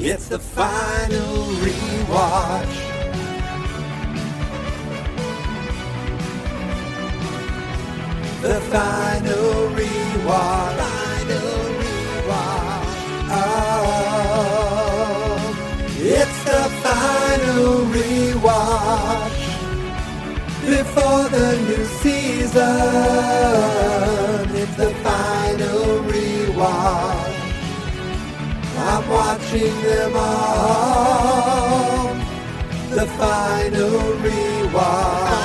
It's the final rewatch. The final rewatch. Final rewatch. Oh, it's the final rewatch. Before the new season, it's the final rewatch. I'm watching them all. The final rewatch.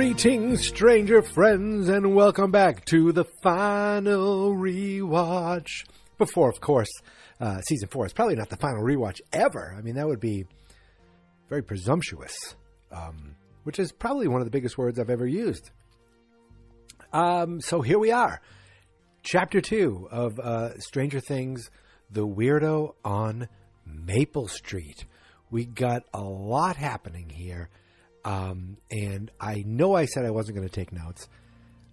Greetings, stranger friends, and welcome back to the final rewatch. Before, of course, uh, season four is probably not the final rewatch ever. I mean, that would be very presumptuous, um, which is probably one of the biggest words I've ever used. Um, so here we are, chapter two of uh, Stranger Things: The Weirdo on Maple Street. We got a lot happening here. Um, and I know I said I wasn't going to take notes.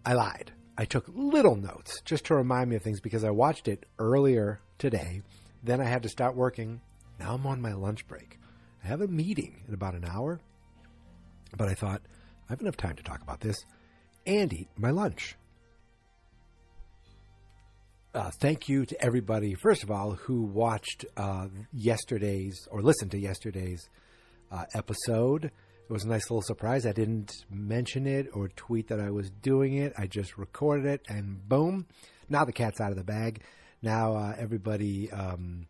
I lied. I took little notes just to remind me of things because I watched it earlier today. Then I had to start working. Now I'm on my lunch break. I have a meeting in about an hour, but I thought I have enough time to talk about this and eat my lunch. Uh, thank you to everybody, first of all, who watched uh, yesterday's or listened to yesterday's uh, episode. It was a nice little surprise. I didn't mention it or tweet that I was doing it. I just recorded it, and boom! Now the cat's out of the bag. Now uh, everybody um,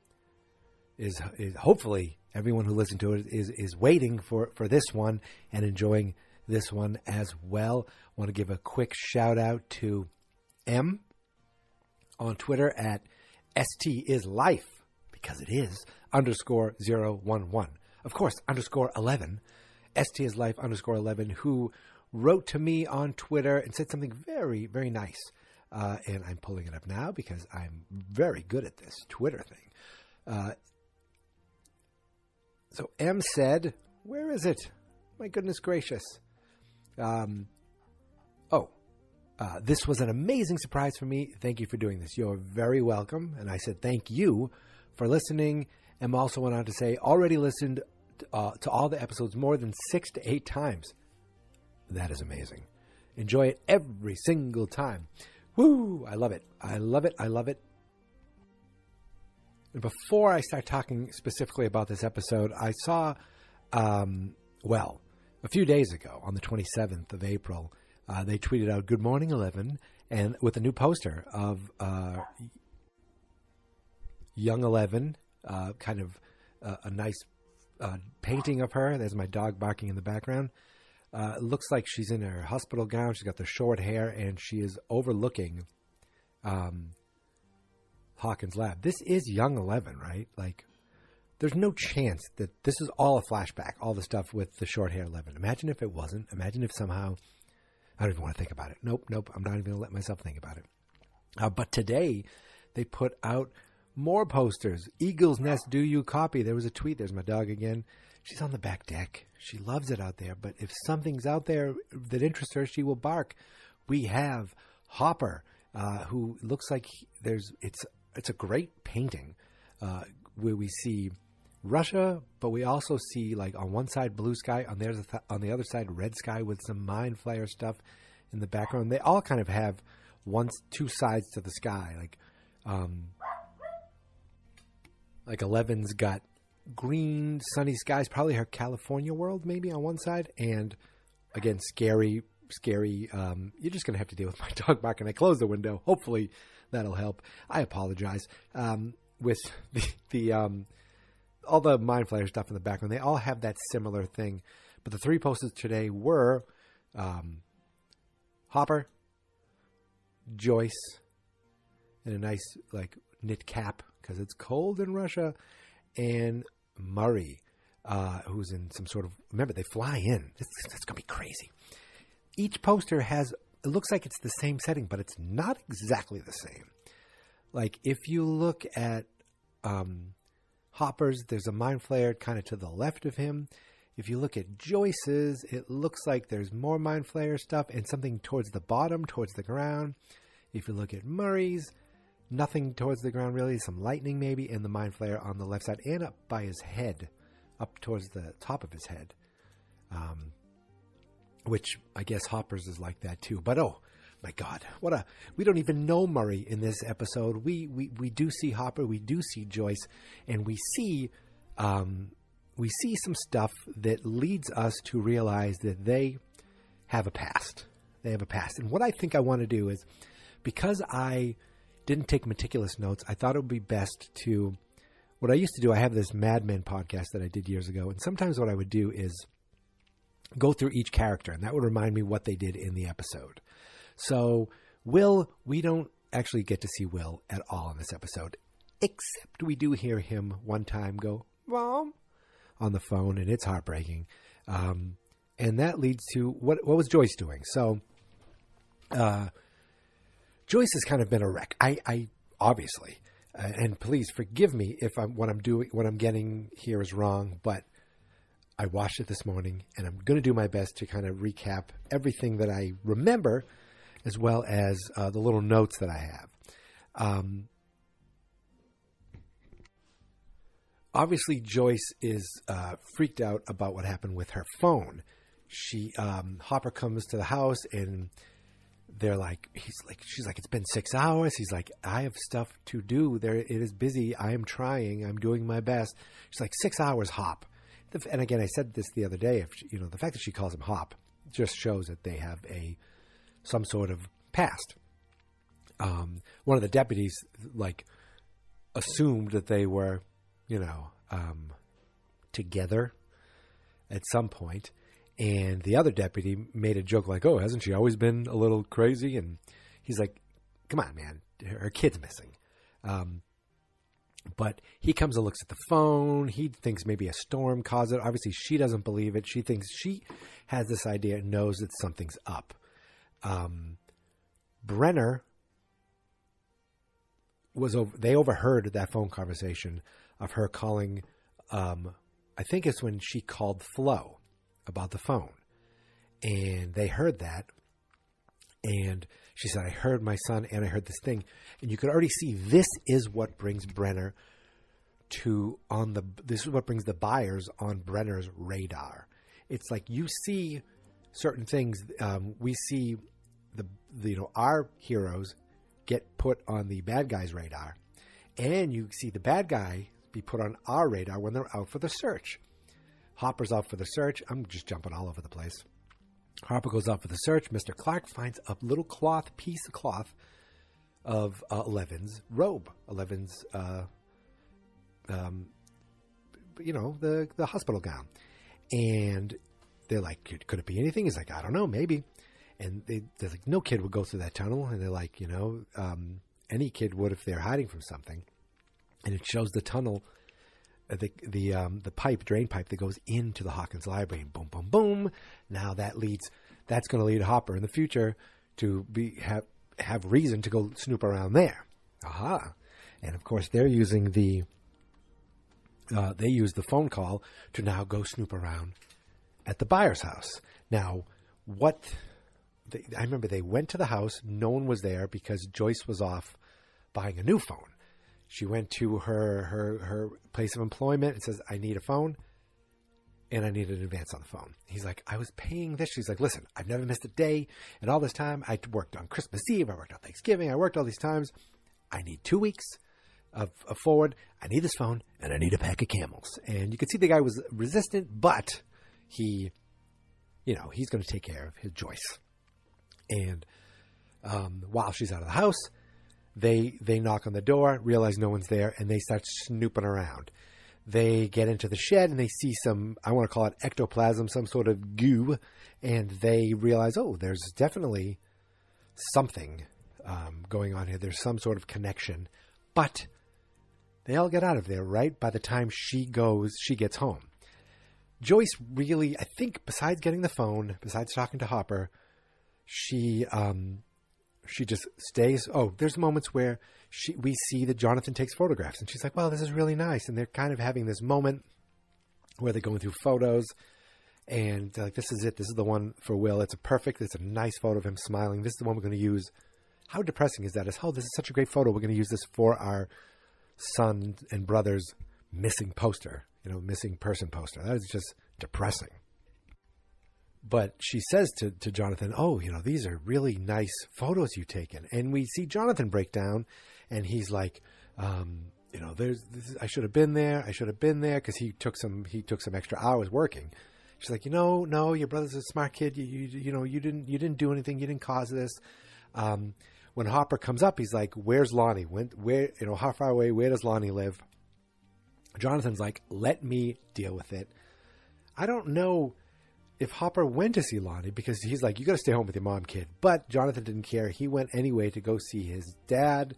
is, is hopefully everyone who listened to it is is waiting for for this one and enjoying this one as well. Want to give a quick shout out to M on Twitter at st is life because it is underscore zero one one. Of course, underscore eleven. ST is life underscore 11, who wrote to me on Twitter and said something very, very nice. Uh, and I'm pulling it up now because I'm very good at this Twitter thing. Uh, so M said, Where is it? My goodness gracious. Um, oh, uh, this was an amazing surprise for me. Thank you for doing this. You're very welcome. And I said, Thank you for listening. M also went on to say, Already listened uh, to all the episodes more than six to eight times. That is amazing. Enjoy it every single time. Woo! I love it. I love it. I love it. And before I start talking specifically about this episode, I saw, um, well, a few days ago on the 27th of April, uh, they tweeted out "Good morning, Eleven," and with a new poster of uh, young Eleven, uh, kind of uh, a nice uh, painting of her. There's my dog barking in the background. Uh, looks like she's in her hospital gown. She's got the short hair, and she is overlooking um, Hawkins' lab. This is Young Eleven, right? Like there's no chance that this is all a flashback, all the stuff with the short hair Eleven. Imagine if it wasn't. Imagine if somehow, I don't even want to think about it. Nope, nope, I'm not even going to let myself think about it. Uh, but today, they put out more posters. Eagle's Nest, do you copy? There was a tweet. There's my dog again. She's on the back deck. She loves it out there. But if something's out there that interests her, she will bark. We have Hopper, uh, who looks like he, there's it's it's a great painting uh, where we see Russia, but we also see like on one side blue sky, on the other on the other side red sky with some mind flayer stuff in the background. They all kind of have one two sides to the sky, like um, like Eleven's got green sunny skies, probably her California world maybe on one side, and again scary scary. Um, you're just gonna have to deal with my dog barking. I close the window. Hopefully that'll help. I apologize. Um, with the, the um, all the mind flayer stuff in the background, they all have that similar thing. But the three posters today were um, Hopper, Joyce, and a nice like knit cap because it's cold in Russia, and Murray, uh, who's in some sort of remember they fly in. It's gonna be crazy. Each poster has it looks like it's the same setting, but it's not exactly the same. Like if you look at um, Hopper's, there's a mind flayer kind of to the left of him. If you look at Joyce's, it looks like there's more mind flayer stuff and something towards the bottom, towards the ground. If you look at Murray's, nothing towards the ground really, some lightning maybe, and the mind flayer on the left side and up by his head, up towards the top of his head. Um, which I guess Hopper's is like that too. But oh my God, what a we don't even know Murray in this episode. We we, we do see Hopper, we do see Joyce, and we see um, we see some stuff that leads us to realize that they have a past. They have a past. And what I think I want to do is because I didn't take meticulous notes, I thought it would be best to what I used to do, I have this Mad Men podcast that I did years ago, and sometimes what I would do is go through each character, and that would remind me what they did in the episode. So, Will, we don't actually get to see Will at all in this episode, except we do hear him one time go, Mom, on the phone, and it's heartbreaking. Um, and that leads to what, what was Joyce doing? So, uh, Joyce has kind of been a wreck. I, I obviously, uh, and please forgive me if I'm what I'm doing, what I'm getting here is wrong, but I watched it this morning, and I'm going to do my best to kind of recap everything that I remember, as well as uh, the little notes that I have. Um, obviously, Joyce is uh, freaked out about what happened with her phone. She um, Hopper comes to the house and they're like he's like she's like it's been six hours. He's like i have stuff to do. There it is busy. I am trying. I'm doing my best. She's like six hours hop. And again, I said this the other day. If you know, the fact that she calls him Hop just shows that they have a some sort of past. Um, one of the deputies like assumed that they were, you know, um, together at some point, and the other deputy made a joke like, "Oh, hasn't she always been a little crazy?" And he's like, "Come on, man, her kid's missing." Um, but he comes and looks at the phone. He thinks maybe a storm caused it. Obviously, she doesn't believe it. She thinks she has this idea and knows that something's up. Um, Brenner was over, they overheard that phone conversation of her calling. Um, I think it's when she called Flo about the phone, and they heard that. And she said, I heard my son and I heard this thing. And you could already see this is what brings Brenner to on the this is what brings the Byers on Brenner's radar. It's like you see certain things. Um, we see the, the you know our heroes get put on the bad guy's radar, and you see the bad guy be put on our radar when they're out for the search. Hopper's off for the search. I'm just jumping all over the place. Hopper goes out for the search. Mr. Clark finds a little cloth piece of cloth of uh, Eleven's robe. Eleven's, uh, um, you know, the the hospital gown, and they're like, could, could, it be anything? He's like, I don't know, maybe. And they, they're like, no kid would go through that tunnel. And they're like, you know, um, any kid would if they're hiding from something. And it shows the tunnel the the um, the pipe drain pipe that goes into the Hawkins library. And boom, boom, boom. Now that leads that's going to lead Hopper in the future to be have have reason to go snoop around there. Aha! And of course, they're using the uh, they use the phone call to now go snoop around at the Byers house. Now, what they, I remember they went to the house. No one was there because Joyce was off buying a new phone. She went to her her her place of employment and says, "I need a phone." and I need an advance on the phone. He's like, I was paying this. She's like, listen, I've never missed a day. And all this time, I worked on Christmas Eve. I worked on Thanksgiving. I worked all these times. I need two weeks of, of forward. I need this phone and I need a pack of camels. And you could see the guy was resistant, but he, you know, he's going to take care of his Joyce. And um, while she's out of the house, they they knock on the door, realize no one's there, and they start snooping around they get into the shed and they see some, I want to call it ectoplasm, some sort of goo, and they realize, oh, there's definitely something um, going on here. There's some sort of connection. But they all get out of there, right? By the time she goes, she gets home. Joyce really, I think, besides getting the phone, besides talking to Hopper, she um, she just stays. Oh, there's moments where she we see that Jonathan takes photographs, and she's like, "Well, this is really nice." And they're kind of having this moment where they're going through photos, and like, "This is it. This is the one for Will. It's a perfect. It's a nice photo of him smiling. This is the one we're going to use." How depressing is that? Is oh, this is such a great photo. We're going to use this for our son and brother's missing poster. You know, missing person poster. That is just depressing but she says to, to Jonathan, Oh, you know, these are really nice photos you've taken. And we see Jonathan break down and he's like, um, you know, there's, I should have been there. I should have been there because he took some, he took some extra hours working. She's like, you know, no, your brother's a smart kid. You, you, you know, you didn't, you didn't do anything. You didn't cause this. Um, when Hopper comes up, he's like, where's Lonnie? When, where, you know, how far away, where does Lonnie live? Jonathan's like, let me deal with it. I don't know if Hopper went to see Lonnie because he's like, you got to stay home with your mom, kid. But Jonathan didn't care. He went anyway to go see his dad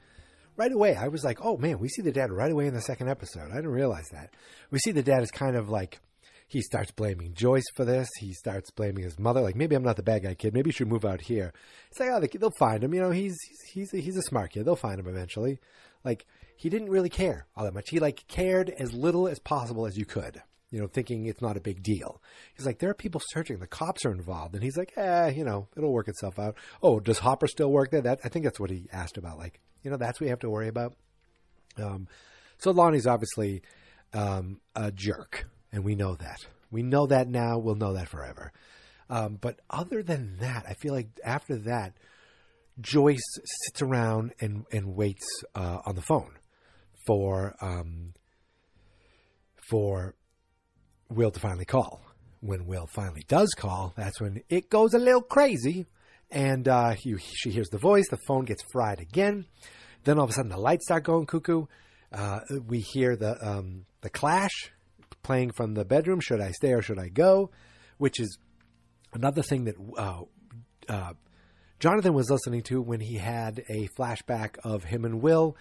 right away. I was like, oh man, we see the dad right away in the second episode. I didn't realize that. We see the dad is kind of like, he starts blaming Joyce for this. He starts blaming his mother. Like, maybe I'm not the bad guy, kid. Maybe you should move out here. It's like, oh, they'll find him. You know, he's he's he's a smart kid. They'll find him eventually. Like, he didn't really care all that much. He like cared as little as possible as you could you know, thinking it's not a big deal. He's like, there are people searching. The cops are involved. And he's like, eh, you know, it'll work itself out. Oh, does Hopper still work there? That I think that's what he asked about. Like, you know, that's what you have to worry about. Um, so Lonnie's obviously um, a jerk, and we know that. We know that now. We'll know that forever. Um, but other than that, I feel like after that, Joyce sits around and and waits uh, on the phone for um, for Will to finally call. When Will finally does call, that's when it goes a little crazy. And uh, he, she hears the voice, the phone gets fried again. Then all of a sudden the lights start going cuckoo. Uh, we hear the um, the clash playing from the bedroom. Should I stay or should I go? Which is another thing that uh, uh, Jonathan was listening to when he had a flashback of him and Will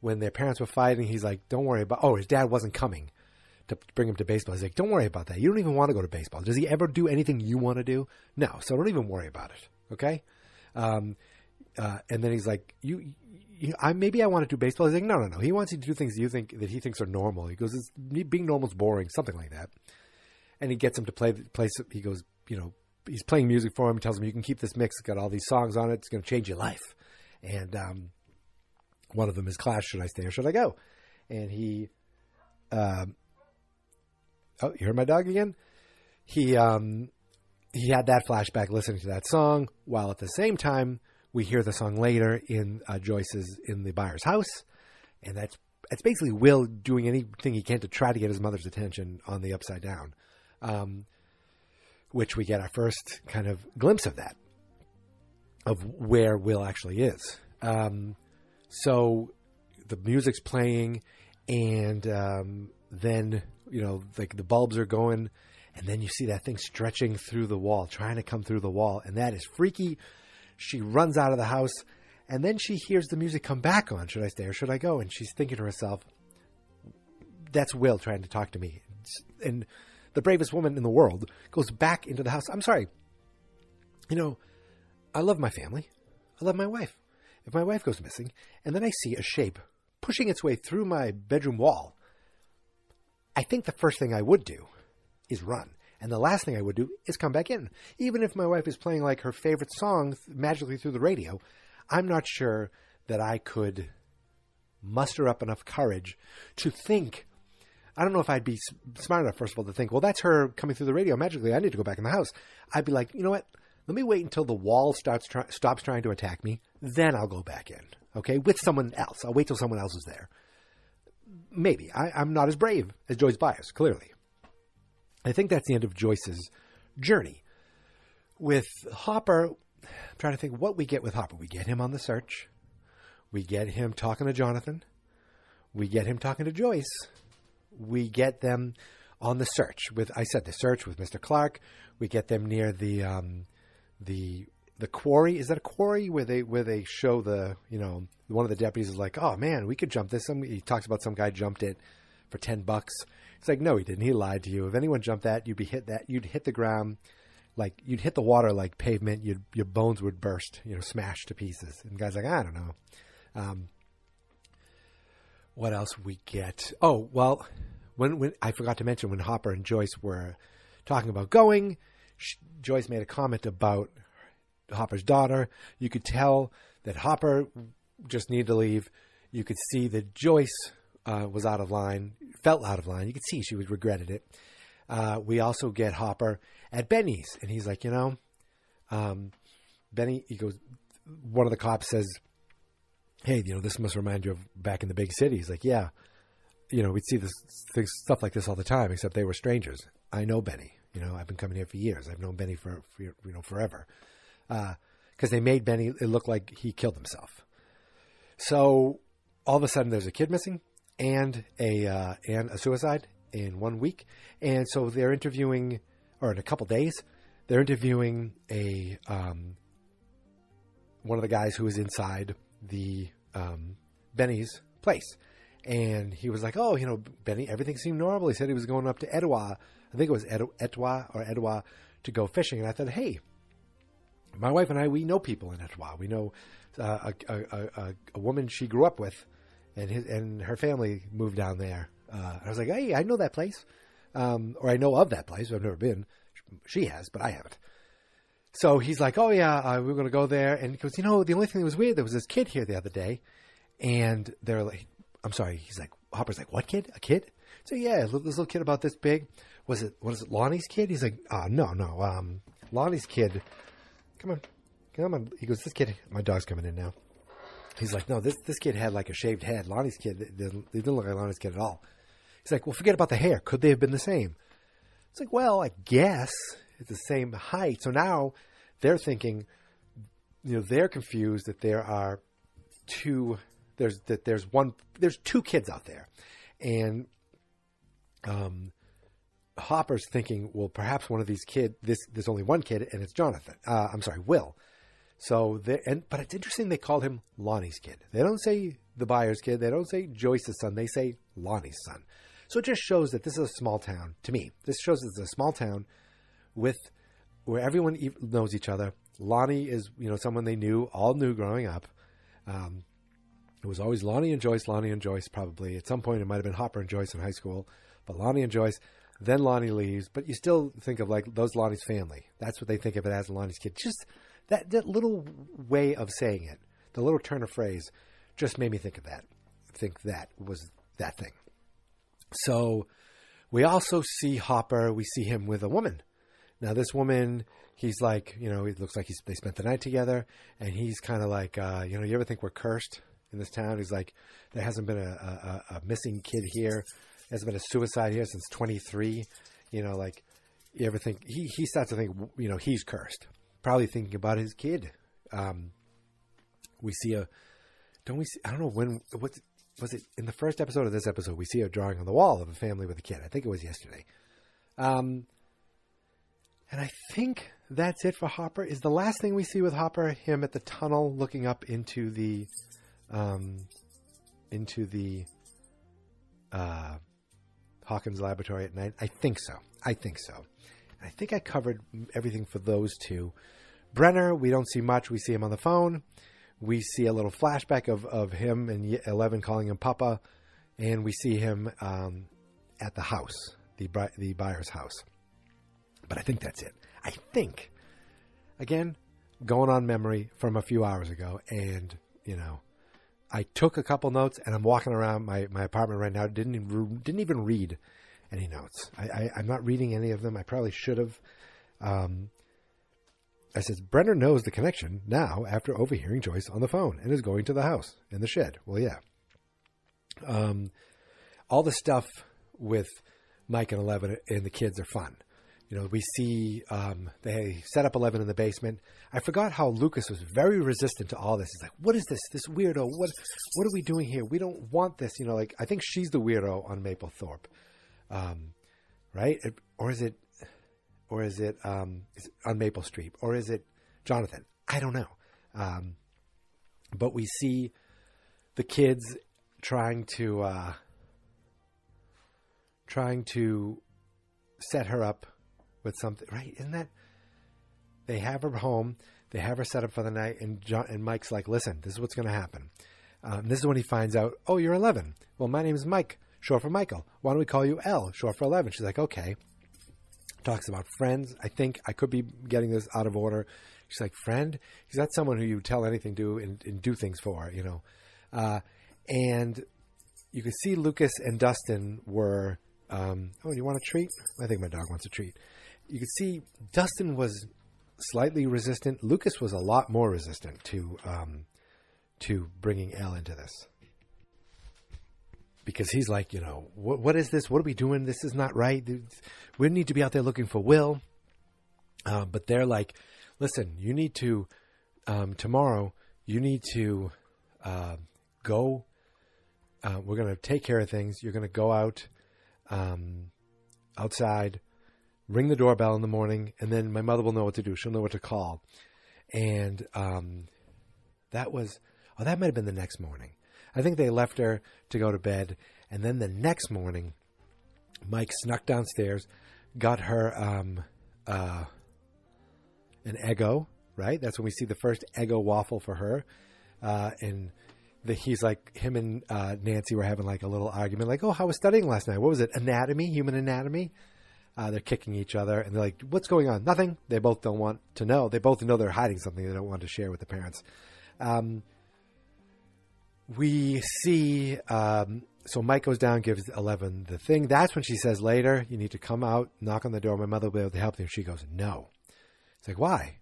when their parents were fighting. He's like, "Don't worry about." Oh, his dad wasn't coming to bring him to baseball. He's like, don't worry about that. You don't even want to go to baseball. Does he ever do anything you want to do? No. So don't even worry about it. Okay. Um, uh, and then he's like, you, you, I, maybe I want to do baseball. He's like, no, no, no. He wants you to do things you think that he thinks are normal. He goes, being normal is boring, something like that. And he gets him to play, the play, he goes, you know, he's playing music for him, tells him, you can keep this mix. It's got all these songs on it. It's going to change your life. And, um, one of them is Clash. Should I stay or should I go? And he, um, oh, you heard my dog again? He um, he had that flashback listening to that song, while at the same time we hear the song later in uh, Joyce's in the Byers' house, and that's it's basically Will doing anything he can to try to get his mother's attention on the Upside Down, um, which we get our first kind of glimpse of that, of where Will actually is. Um, so the music's playing, and um, then you know, like the bulbs are going, and then you see that thing stretching through the wall, trying to come through the wall, and that is freaky. She runs out of the house, and then she hears the music come back on. Should I stay or should I go? And she's thinking to herself, that's Will trying to talk to me. And the bravest woman in the world goes back into the house. I'm sorry. You know, I love my family. I love my wife. If my wife goes missing and then I see a shape pushing its way through my bedroom wall, I think the first thing I would do is run. And the last thing I would do is come back in. Even if my wife is playing like her favorite song magically through the radio, I'm not sure that I could muster up enough courage to think. I don't know if I'd be smart enough, first of all, to think, well, that's her coming through the radio magically. I need to go back in the house. I'd be like, you know what? Let me wait until the wall starts try- stops trying to attack me. Then I'll go back in. Okay, with someone else. I'll wait till someone else is there. Maybe I, am not as brave as Joyce Byers, Clearly, I think that's the end of Joyce's journey. With Hopper, I'm trying to think what we get with Hopper. We get him on the search. We get him talking to Jonathan. We get him talking to Joyce. We get them on the search with I said the search with Mr. Clark. We get them near the um, the the quarry. Is that a quarry where they where they show the you know one of the deputies is like, oh man, we could jump this. Some he talks about some guy jumped it for ten bucks. It's like no, he didn't. He lied to you. If anyone jumped that, you'd be hit that. You'd hit the ground like you'd hit the water like pavement. You'd, your bones would burst. You know, smash to pieces. And guys like I don't know. Um, what else we get? Oh well, when when I forgot to mention when Hopper and Joyce were talking about going, she, Joyce made a comment about Hopper's daughter. You could tell that Hopper just needed to leave. You could see that Joyce uh, was out of line, felt out of line. You could see she was regretted it. Uh, we also get Hopper at Benny's, and he's like, you know, um, Benny. He goes. One of the cops says, "Hey, you know, this must remind you of back in the big city." He's like, "Yeah, you know, we'd see this things, stuff like this all the time, except they were strangers. I know Benny. You know, I've been coming here for years. I've known Benny for, for you know forever, because uh, they made Benny it look like he killed himself. So all of a sudden, there's a kid missing and a uh, and a suicide in one week, and so they're interviewing, or in a couple days, they're interviewing a um, one of the guys who was inside the um, Benny's place. And he was like, "Oh, you know, Benny, everything seemed normal." He said he was going up to Etowah I think it was Etowah or Etowah to go fishing. And I thought, hey, my wife and I, we know people in Etowah. We know uh, a, a, a, a, woman she grew up with, and his, and her family moved down there. Uh, I was like, hey, I know that place, um, or I know of that place. I've never been. She has, but I haven't. So he's like, oh yeah, uh, we are going to go there. And he goes, you know, the only thing that was weird, there was this kid here the other day, and they're like, I'm sorry. He's like, Hopper's like, what kid? A kid? So yeah, this little kid about this big was it was it Lonnie's kid? He's like, oh no, no, um, Lonnie's kid. Come on, come on. He goes, this kid. My dog's coming in now. He's like, no, this this kid had like a shaved head. Lonnie's kid, they didn't, didn't look like Lonnie's kid at all. He's like, well, forget about the hair. Could they have been the same? It's like, well, I guess it's the same height. So now they're thinking, you know, they're confused that there are two. There's that there's one. There's two kids out there, and um, Hopper's thinking, well, perhaps one of these kids, this there's only one kid, and it's Jonathan. Uh, I'm sorry, Will. So, and but it's interesting they called him Lonnie's kid. They don't say the Byers' kid. They don't say Joyce's son. They say Lonnie's son. So it just shows that this is a small town. To me, this shows it's a small town with where everyone knows each other. Lonnie is, you know, someone they knew, all knew growing up. Um, it was always Lonnie and Joyce, Lonnie and Joyce. Probably at some point it might have been Hopper and Joyce in high school, but Lonnie and Joyce. Then Lonnie leaves, but you still think of like those Lonnie's family. That's what they think of it as Lonnie's kid. Just that, that little way of saying it, the little turn of phrase, just made me think of that. Think that was that thing. So we also see Hopper. We see him with a woman. Now this woman, he's like, you know, it looks like he's they spent the night together, and he's kind of like, uh, you know, you ever think we're cursed in this town? He's like, there hasn't been a, a, a missing kid here has been a suicide here since 23. You know, like you ever think he he starts to think you know he's cursed. Probably thinking about his kid. Um, we see a don't we see? I don't know when what was it in the first episode of this episode. We see a drawing on the wall of a family with a kid. I think it was yesterday. Um, and I think that's it for Hopper. Is the last thing we see with Hopper him at the tunnel looking up into the um, into the uh, Hawkins Laboratory at night? I think so. I think so. I think I covered everything for those two. Brenner, we don't see much. We see him on the phone. We see a little flashback of, of him and Eleven calling him Papa, and we see him um, at the house, the the Byers' house. But I think that's it. I think, again, going on memory from a few hours ago, and you know, I took a couple notes, and I'm walking around my, my apartment right now. Didn't even, didn't even read any notes. I, I, am not reading any of them. I probably should have. Um, I says, Brenner knows the connection now after overhearing Joyce on the phone and is going to the house in the shed. Well, yeah. Um, all the stuff with Mike and Eleven and the kids are fun. You know, we see um, they set up Eleven in the basement. I forgot how Lucas was very resistant to all this. He's like, "What is this? This weirdo? What? What are we doing here? We don't want this." You know, like I think she's the weirdo on Mapplethorpe, um, right? Or is it, or is it, um, is it on Maple Street, or is it Jonathan? I don't know. Um, but we see the kids trying to uh, trying to set her up with something, right? Isn't that? They have her home. They have her set up for the night, and John and Mike's like, "Listen, this is what's going to happen." Um, this is when he finds out, "Oh, you're 11." Well, my name is Mike, short for Michael. Why don't we call you L, short for 11? She's like, "Okay." Talks about friends. I think I could be getting this out of order. She's like, "Friend." He's not someone who you tell anything to and, and do things for, you know. Uh, and you can see Lucas and Dustin were. Um, oh, you want a treat? I think my dog wants a treat you could see Dustin was slightly resistant. Lucas was a lot more resistant to um, to bringing Elle into this because he's like, you know, what, what is this? What are we doing? This is not right. We need to be out there looking for Will. Uh, but they're like, listen, you need to um, tomorrow. You need to uh, go. Uh, we're going to take care of things. You're going to go out um, outside ring the doorbell in the morning, and then my mother will know what to do. She'll know what to call. And um, that was, oh, that might have been the next morning. I think they left her to go to bed. And then the next morning, Mike snuck downstairs, got her um, uh, an Eggo, right? That's when we see the first Eggo waffle for her. Uh, and the, he's like, him and uh, Nancy were having like a little argument, like, oh, how was studying last night? What was it? Anatomy, human anatomy? Uh, they're kicking each other, and they're like, "What's going on?" Nothing. They both don't want to know. They both know they're hiding something they don't want to share with the parents. Um, we see. Um, so Mike goes down, gives Eleven the thing. That's when she says later, "You need to come out, knock on the door. My mother will be able to help you." She goes, "No." It's like, "Why?"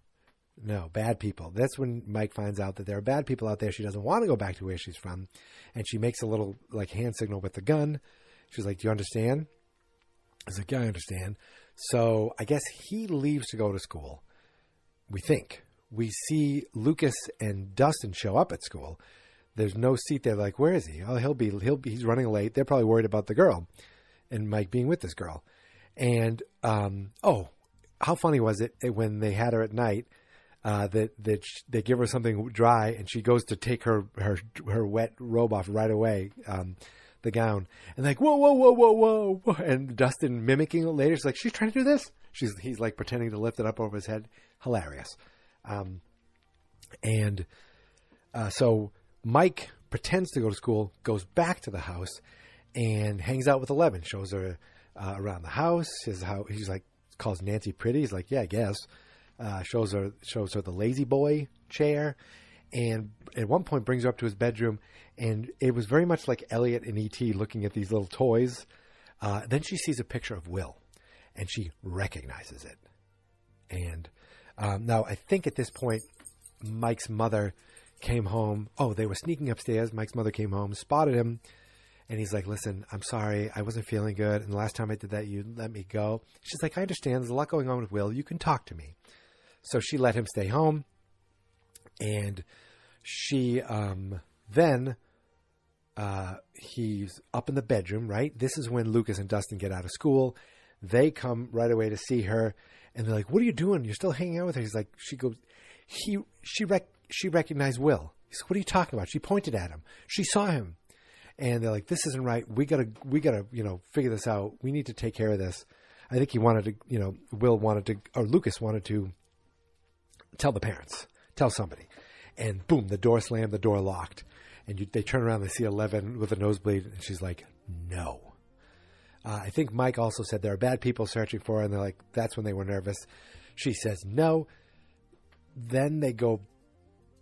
No, bad people. That's when Mike finds out that there are bad people out there. She doesn't want to go back to where she's from, and she makes a little like hand signal with the gun. She's like, "Do you understand?" I like, yeah, I understand. So I guess he leaves to go to school. We think. We see Lucas and Dustin show up at school. There's no seat there. Like, where is he? Oh, he'll be. He'll be. He's running late. They're probably worried about the girl, and Mike being with this girl. And um, oh, how funny was it when they had her at night? Uh, that that they give her something dry, and she goes to take her her her wet robe off right away. Um, the gown and like whoa whoa whoa whoa whoa and Dustin mimicking it later. She's like she's trying to do this. She's he's like pretending to lift it up over his head. Hilarious. Um, and uh, so Mike pretends to go to school, goes back to the house, and hangs out with Eleven. Shows her uh, around the house. His how he's like calls Nancy pretty. He's like yeah I guess. Uh, shows her shows her the La-Z-Boy chair, and at one point brings her up to his bedroom and it was very much like Elliot and ET looking at these little toys. Uh, then she sees a picture of Will, and she recognizes it. And um, now I think at this point, Mike's mother came home. Oh, they were sneaking upstairs. Mike's mother came home, spotted him, and he's like, "Listen, I'm sorry, I wasn't feeling good, and the last time I did that, you let me go." She's like, "I understand. There's a lot going on with Will. You can talk to me." So she let him stay home, and she um, then uh, he's up in the bedroom, right? This is when Lucas and Dustin get out of school. They come right away to see her, and they're like, "What are you doing? You're still hanging out with her?" He's like, "She goes, he, she rec- she recognized Will." He said, "What are you talking about?" She pointed at him. She saw him, and they're like, "This isn't right. We gotta, we gotta, you know, figure this out. We need to take care of this." I think he wanted to, you know, Will wanted to, or Lucas wanted to tell the parents, tell somebody, and boom, the door slammed, the door locked, and you, they turn around, they see Eleven with a nosebleed, and she's like, "No." Uh, I think Mike also said there are bad people searching for her, and they're like, that's when they were nervous. She says no. Then they go,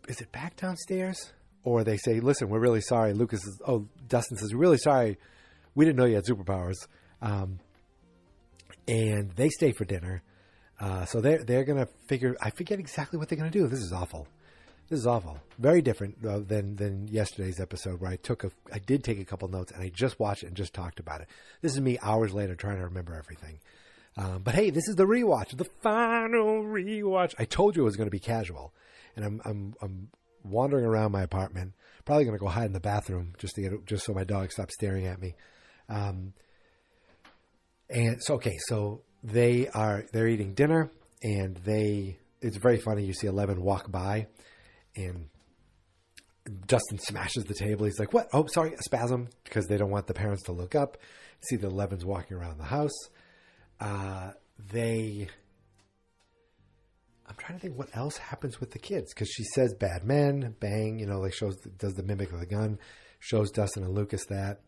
is it back downstairs? Or they say, listen, we're really sorry. Lucas is, oh, Dustin says, we're really sorry. We didn't know you had superpowers. Um, and they stay for dinner. Uh, so they're, they're going to figure, I forget exactly what they're going to do. This is awful. This is awful. Very different uh, than than yesterday's episode where I took a I did take a couple notes and I just watched it and just talked about it. This is me hours later trying to remember everything. Um, but hey, this is the rewatch, the final rewatch. I told you it was going to be casual, and I'm I'm I'm wandering around my apartment. Probably going to go hide in the bathroom just to get just so my dog stops staring at me. Um, and so okay, so they are they're eating dinner and they it's very funny. You see Eleven walk by and Dustin smashes the table. He's like, "What? Oh, sorry, a spasm," because they don't want the parents to look up. See the Levins walking around the house. Uh, they. I'm trying to think what else happens with the kids because she says "bad men," bang. You know, like shows does the mimic of the gun, shows Dustin and Lucas that.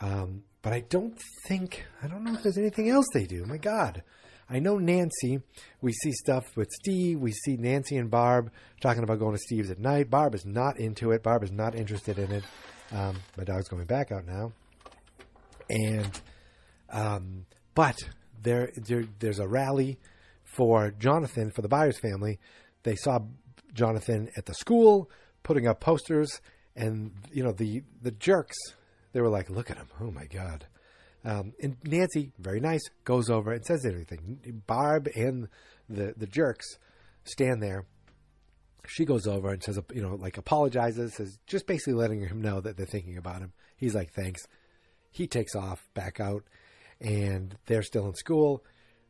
Um, but I don't think I don't know if there's anything else they do. My God. I know Nancy. We see stuff with Steve. We see Nancy and Barb talking about going to Steve's at night. Barb is not into it. Barb is not interested in it. Um, my dog's going back out now. And, um, but there, there, there's a rally for Jonathan for the Byers family. They saw Jonathan at the school putting up posters, and you know the the jerks. They were like, "Look at him! Oh my God!" Um, and Nancy, very nice, goes over and says everything. Barb and the the jerks stand there. She goes over and says, you know, like apologizes, says just basically letting him know that they're thinking about him. He's like, thanks. He takes off back out, and they're still in school.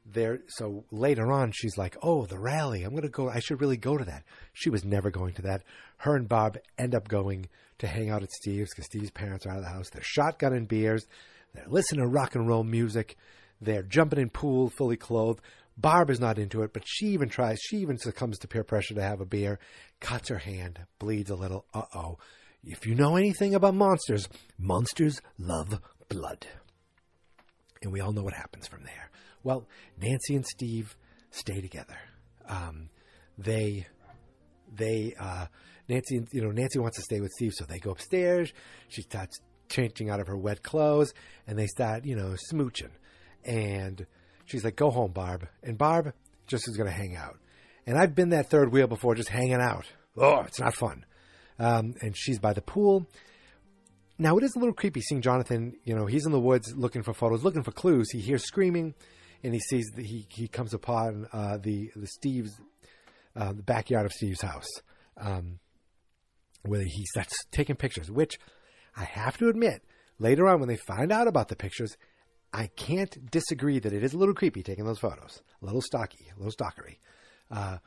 There, so later on, she's like, "Oh, the rally! I'm gonna go. I should really go to that." She was never going to that. Her and Barb end up going to hang out at Steve's because Steve's parents are out of the house. They're shotgunning beers. They're listening to rock and roll music. They're jumping in pool fully clothed. Barb is not into it, but she even tries, she even succumbs to peer pressure to have a beer, cuts her hand, bleeds a little. Uh oh. If you know anything about monsters, monsters love blood. And we all know what happens from there. Well, Nancy and Steve stay together. Um, they, they, uh, Nancy, you know, Nancy wants to stay with Steve, so they go upstairs. She starts changing out of her wet clothes, and they start, you know, smooching. And she's like, "Go home, Barb." And Barb just is going to hang out. And I've been that third wheel before, just hanging out. Oh, it's not fun. Um, and she's by the pool. Now it is a little creepy seeing Jonathan. You know, he's in the woods looking for photos, looking for clues. He hears screaming, and he sees that he he comes upon uh, the the Steve's uh, the backyard of Steve's house, um, where he starts taking pictures. Which I have to admit, later on when they find out about the pictures, I can't disagree that it is a little creepy taking those photos, a little stocky, a little stalkery. Uh,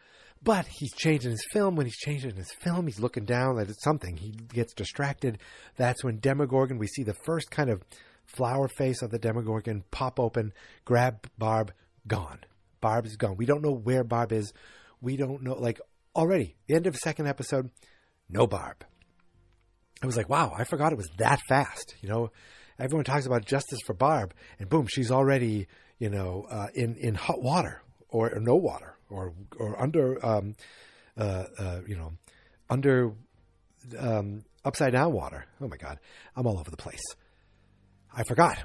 but he's changing his film. When he's changing his film, he's looking down at something. He gets distracted. That's when Demogorgon, we see the first kind of flower face of the Demogorgon pop open, grab Barb, gone. Barb is gone. We don't know where Barb is. We don't know, like, already, the end of the second episode, no Barb. I was like, wow, I forgot it was that fast. You know, everyone talks about justice for Barb, and boom, she's already, you know, uh, in in hot water or, or, no water or or under, um, uh, uh, you know, under um, upside down water. Oh my God, I'm all over the place. I forgot.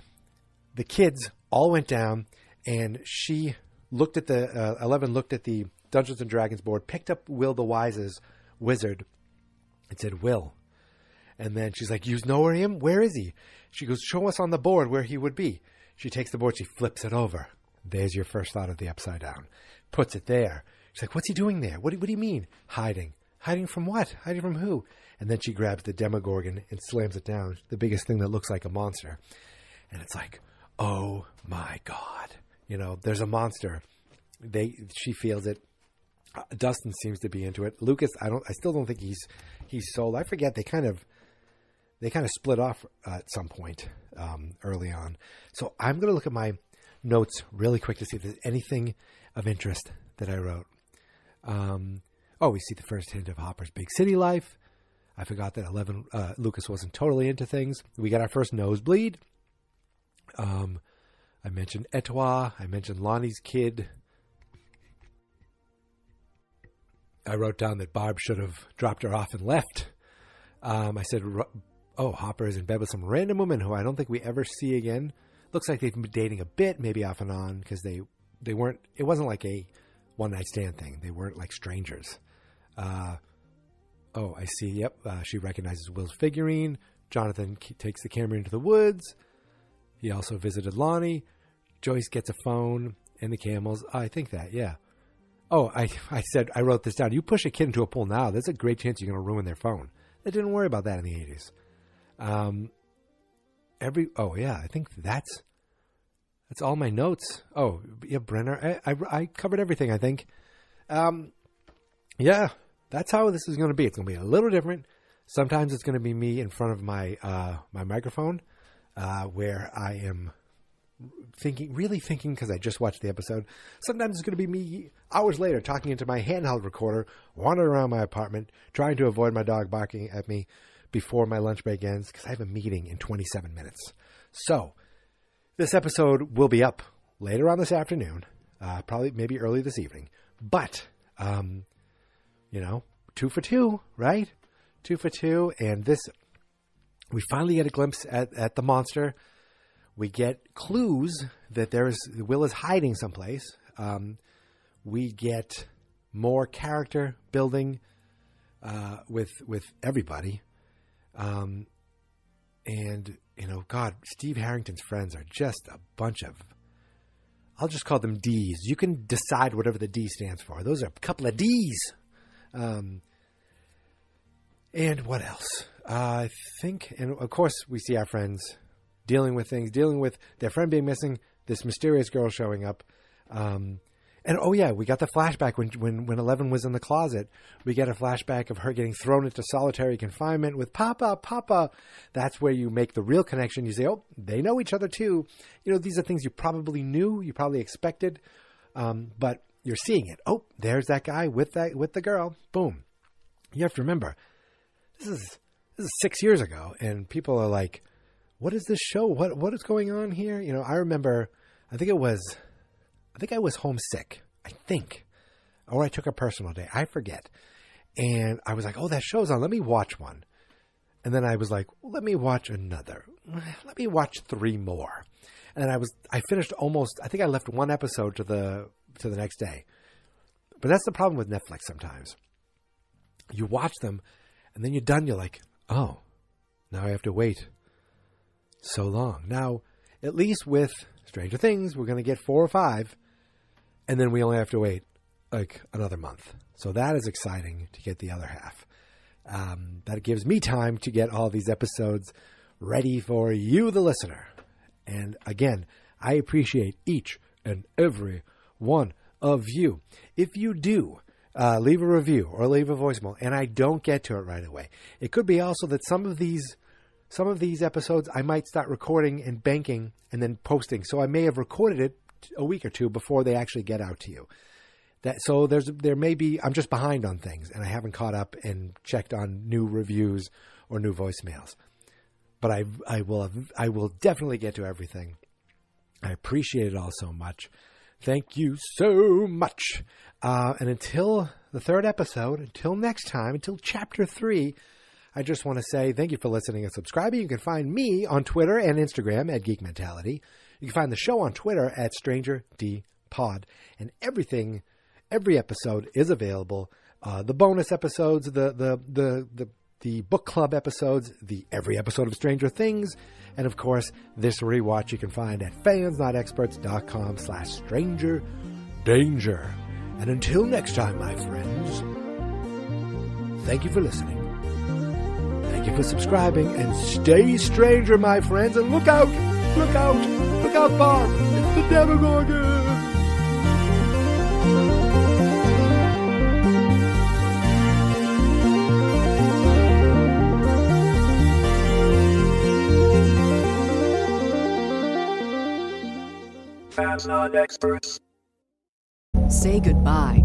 The kids all went down, and she looked at the uh, Eleven looked at the Dungeons and Dragons board, picked up Will the Wise's wizard, and said, "Will." And then she's like, You know where him? Where is he? She goes, Show us on the board where he would be. She takes the board, she flips it over. There's your first thought of the upside down. Puts it there. She's like, What's he doing there? What do, what do you mean? Hiding. Hiding from what? Hiding from who? And then she grabs the Demogorgon and slams it down, the biggest thing that looks like a monster. And it's like, Oh my God. You know, there's a monster. They she feels it. Uh, Dustin seems to be into it. Lucas, I don't. I still don't think he's he's sold. I forget they kind of they kind of split off at some point um, early on. So I'm going to look at my notes really quick to see if there's anything of interest that I wrote. Um, oh, we see the first hint of Hopper's big city life. I forgot that Eleven uh, Lucas wasn't totally into things. We got our first nosebleed. Um, I mentioned Etowah. I mentioned Lonnie's kid. I wrote down that Barb should have dropped her off and left. Um, I said, "Oh, Hopper is in bed with some random woman who I don't think we ever see again." Looks like they've been dating a bit, maybe off and on, because they they weren't. It wasn't like a one night stand thing. They weren't like strangers. Uh, oh, I see. Yep, uh, she recognizes Will's figurine. Jonathan takes the camera into the woods. He also visited Lonnie. Joyce gets a phone and the camels. I think that, yeah. Oh, I, I said, I wrote this down. You push a kid into a pool now, there's a great chance you're going to ruin their phone. They didn't worry about that in the 80s. Um, every, oh, yeah, I think that's, that's all my notes. Oh, yeah, Brenner. I, I, I covered everything, I think. Um, yeah, that's how this is going to be. It's going to be a little different. Sometimes it's going to be me in front of my, uh, my microphone, uh, where I am thinking, really thinking, because I just watched the episode. Sometimes it's going to be me hours later talking into my handheld recorder, wandering around my apartment, trying to avoid my dog barking at me before my lunch break ends, because I have a meeting in 27 minutes. So, this episode will be up later on this afternoon, uh, probably maybe early this evening. But, um, you know, two for two, right? Two for two. And this, we finally get a glimpse at, at the monster we get clues that there is Will is hiding someplace. Um, we get more character building uh, with with everybody, um, and you know, God, Steve Harrington's friends are just a bunch of. I'll just call them D's. You can decide whatever the D stands for. Those are a couple of D's. Um, and what else? Uh, I think, and of course, we see our friends dealing with things, dealing with their friend being missing, this mysterious girl showing up. Um, and oh yeah, we got the flashback when when when Eleven was in the closet. We get a flashback of her getting thrown into solitary confinement with Papa, Papa. That's where you make the real connection. You say, oh, they know each other too. You know, these are things you probably knew, you probably expected, um, but you're seeing it. Oh, there's that guy with that with the girl. Boom. You have to remember, this is this is six years ago, and people are like, what is this show? What what is going on here? You know, I remember, I think it was, I think I was homesick. I think, or I took a personal day. I forget. And I was like, oh, that show's on. Let me watch one. And then I was like, let me watch another. Let me watch three more. And I was, I finished almost. I think I left one episode to the to the next day. But that's the problem with Netflix sometimes. You watch them, and then you're done. You're like, oh, now I have to wait so long. Now, at least with Stranger Things, we're going to get four or five, and then we only have to wait like another month. So that is exciting to get the other half. Um, that gives me time to get all these episodes ready for you, the listener. And again, I appreciate each and every one of you. If you do, uh, leave a review or leave a voicemail, and I don't get to it right away. It could be also that some of these some of these episodes I might start recording and banking and then posting. So I may have recorded it a week or two before they actually get out to you. That so there's there may be I'm just behind on things and I haven't caught up and checked on new reviews or new voicemails. But I I will I will definitely get to everything. I appreciate it all so much. Thank you so much. Uh, and until the third episode, until next time, until chapter three, I just want to say thank you for listening and subscribing. You can find me on Twitter and Instagram at Geek Mentality. You can find the show on Twitter at Stranger D Pod. And everything, every episode is available. Uh, the bonus episodes, the, the, the, the, the book club episodes, the every episode of Stranger Things, and of course, this rewatch you can find at fansnotexperts.com slash stranger danger. And until next time, my friends, thank you for listening. Thank you for subscribing and stay stranger, my friends. And look out, Look out! Look out, Bob! It's the Demogorgon! Fans not experts. Say goodbye